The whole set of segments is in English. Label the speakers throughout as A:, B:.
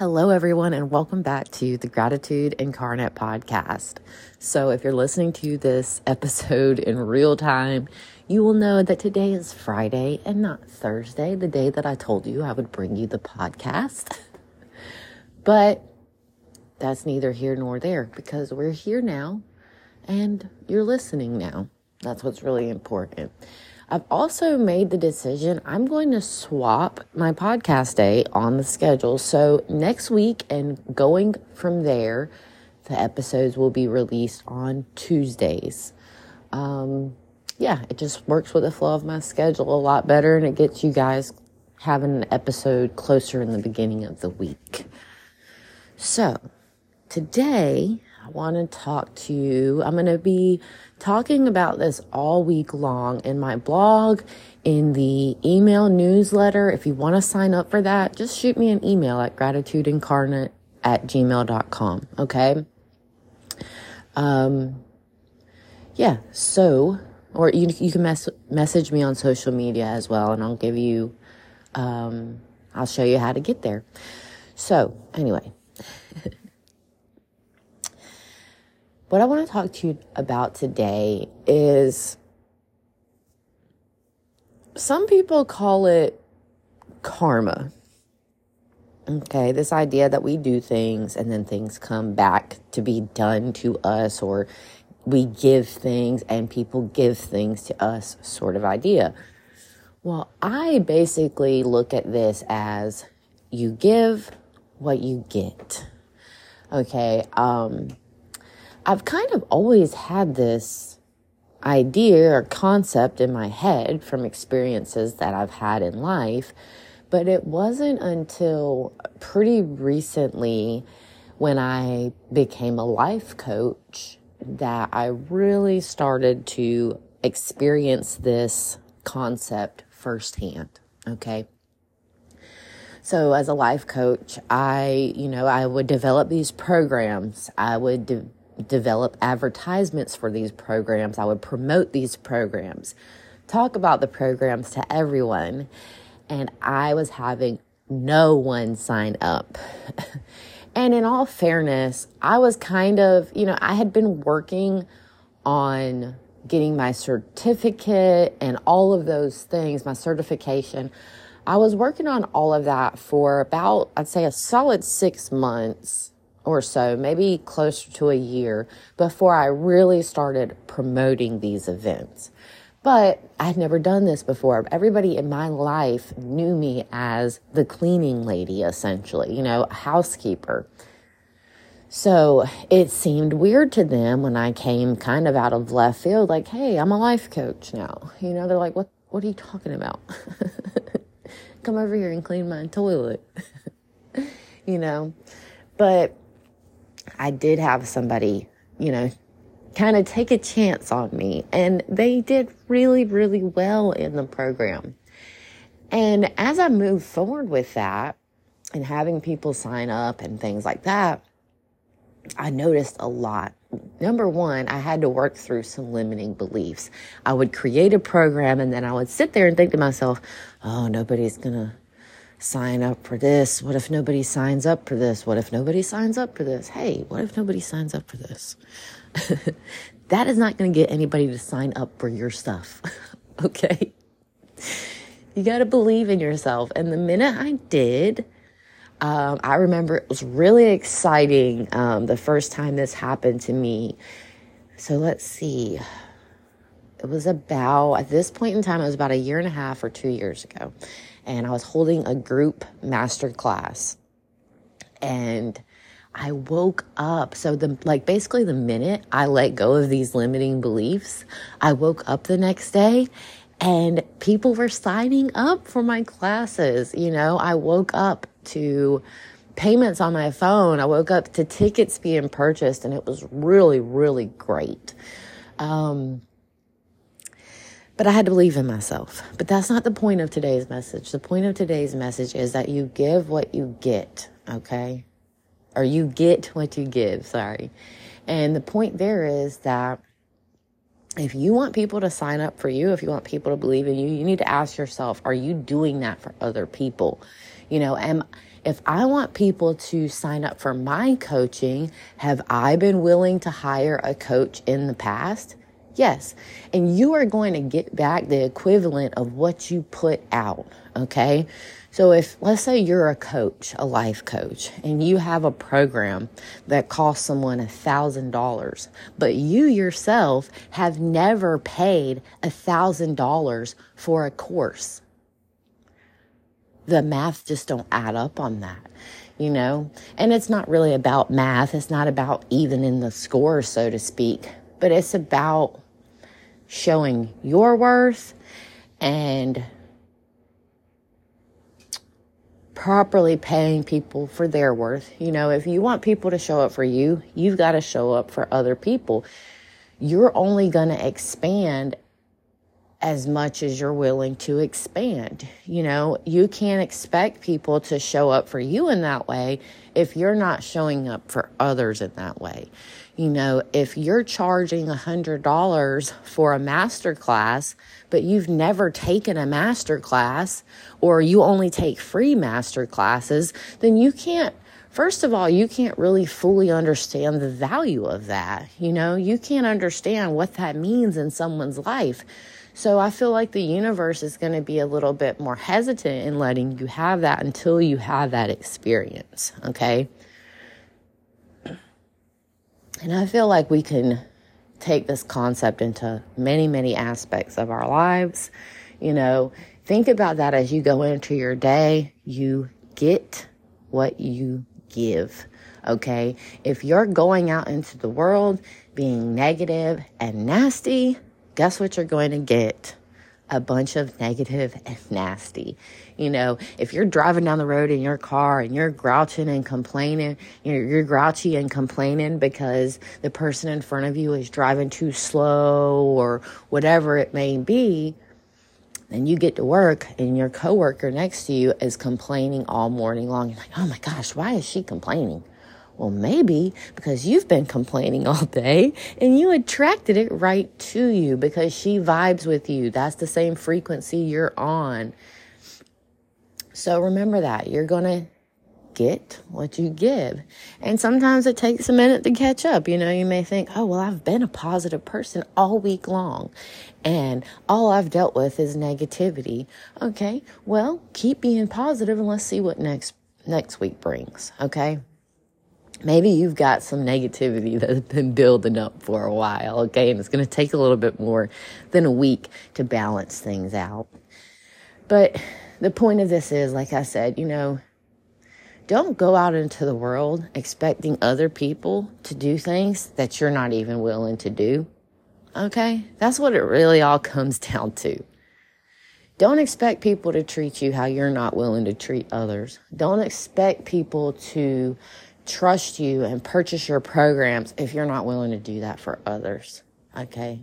A: Hello, everyone, and welcome back to the Gratitude Incarnate podcast. So, if you're listening to this episode in real time, you will know that today is Friday and not Thursday, the day that I told you I would bring you the podcast. but that's neither here nor there because we're here now and you're listening now. That's what's really important. I've also made the decision I'm going to swap my podcast day on the schedule. So next week and going from there, the episodes will be released on Tuesdays. Um, yeah, it just works with the flow of my schedule a lot better and it gets you guys having an episode closer in the beginning of the week. So today want to talk to you. I'm going to be talking about this all week long in my blog, in the email newsletter. If you want to sign up for that, just shoot me an email at gratitudeincarnate at gmail.com. Okay. Um, yeah. So, or you, you can mess, message me on social media as well, and I'll give you, um, I'll show you how to get there. So, anyway. What I want to talk to you about today is some people call it karma. Okay, this idea that we do things and then things come back to be done to us, or we give things and people give things to us, sort of idea. Well, I basically look at this as you give what you get. Okay, um, I've kind of always had this idea or concept in my head from experiences that I've had in life, but it wasn't until pretty recently when I became a life coach that I really started to experience this concept firsthand. Okay. So as a life coach, I, you know, I would develop these programs. I would de- develop advertisements for these programs. I would promote these programs, talk about the programs to everyone. And I was having no one sign up. and in all fairness, I was kind of, you know, I had been working on getting my certificate and all of those things, my certification. I was working on all of that for about, I'd say, a solid six months or so, maybe closer to a year before I really started promoting these events. But I'd never done this before. Everybody in my life knew me as the cleaning lady, essentially, you know, housekeeper. So it seemed weird to them when I came kind of out of left field, like, hey, I'm a life coach now. You know, they're like, what, what are you talking about? Come over here and clean my toilet. you know, but I did have somebody, you know, kind of take a chance on me. And they did really, really well in the program. And as I moved forward with that and having people sign up and things like that, I noticed a lot. Number one, I had to work through some limiting beliefs. I would create a program and then I would sit there and think to myself, oh, nobody's going to sign up for this? What if nobody signs up for this? What if nobody signs up for this? Hey, what if nobody signs up for this? that is not going to get anybody to sign up for your stuff. okay? You got to believe in yourself. And the minute I did, um, I remember it was really exciting um, the first time this happened to me. So let's see. It was about, at this point in time, it was about a year and a half or two years ago and I was holding a group master class. And I woke up. So the like basically the minute I let go of these limiting beliefs, I woke up the next day and people were signing up for my classes. You know, I woke up to payments on my phone. I woke up to tickets being purchased and it was really, really great. Um, but I had to believe in myself. But that's not the point of today's message. The point of today's message is that you give what you get, okay? Or you get what you give, sorry. And the point there is that if you want people to sign up for you, if you want people to believe in you, you need to ask yourself, are you doing that for other people? You know, am If I want people to sign up for my coaching, have I been willing to hire a coach in the past? Yes. And you are going to get back the equivalent of what you put out. Okay. So if, let's say you're a coach, a life coach, and you have a program that costs someone a thousand dollars, but you yourself have never paid a thousand dollars for a course. The math just don't add up on that, you know? And it's not really about math. It's not about even in the score, so to speak, but it's about showing your worth and properly paying people for their worth. You know, if you want people to show up for you, you've got to show up for other people. You're only going to expand as much as you're willing to expand. You know, you can't expect people to show up for you in that way if you're not showing up for others in that way. You know, if you're charging a $100 for a master class, but you've never taken a master class or you only take free master classes, then you can't First of all, you can't really fully understand the value of that. You know, you can't understand what that means in someone's life. So I feel like the universe is going to be a little bit more hesitant in letting you have that until you have that experience. Okay. And I feel like we can take this concept into many, many aspects of our lives. You know, think about that as you go into your day. You get what you give. Okay. If you're going out into the world being negative and nasty, guess what you're going to get? A bunch of negative and nasty. You know, if you're driving down the road in your car and you're grouching and complaining, you're, you're grouchy and complaining because the person in front of you is driving too slow or whatever it may be, then you get to work and your coworker next to you is complaining all morning long. You're like, oh my gosh, why is she complaining? Well, maybe because you've been complaining all day and you attracted it right to you because she vibes with you. That's the same frequency you're on. So remember that. You're going to get what you give. And sometimes it takes a minute to catch up. You know, you may think, oh, well, I've been a positive person all week long and all I've dealt with is negativity. Okay, well, keep being positive and let's see what next next week brings. Okay maybe you've got some negativity that's been building up for a while, okay? And it's going to take a little bit more than a week to balance things out. But the point of this is, like I said, you know, don't go out into the world expecting other people to do things that you're not even willing to do. Okay? That's what it really all comes down to. Don't expect people to treat you how you're not willing to treat others. Don't expect people to trust you and purchase your programs if you're not willing to do that for others. Okay.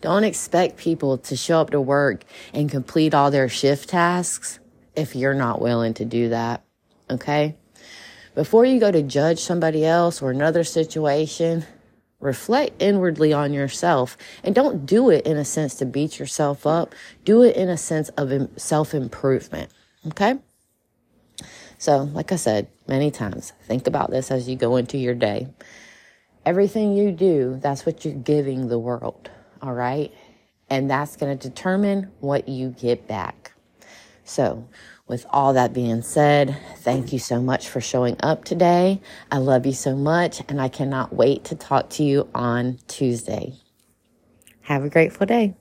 A: Don't expect people to show up to work and complete all their shift tasks if you're not willing to do that. Okay. Before you go to judge somebody else or another situation, reflect inwardly on yourself and don't do it in a sense to beat yourself up. Do it in a sense of self improvement. Okay. So, like I said many times, think about this as you go into your day. Everything you do, that's what you're giving the world, all right? And that's going to determine what you get back. So, with all that being said, thank you so much for showing up today. I love you so much, and I cannot wait to talk to you on Tuesday. Have a grateful day.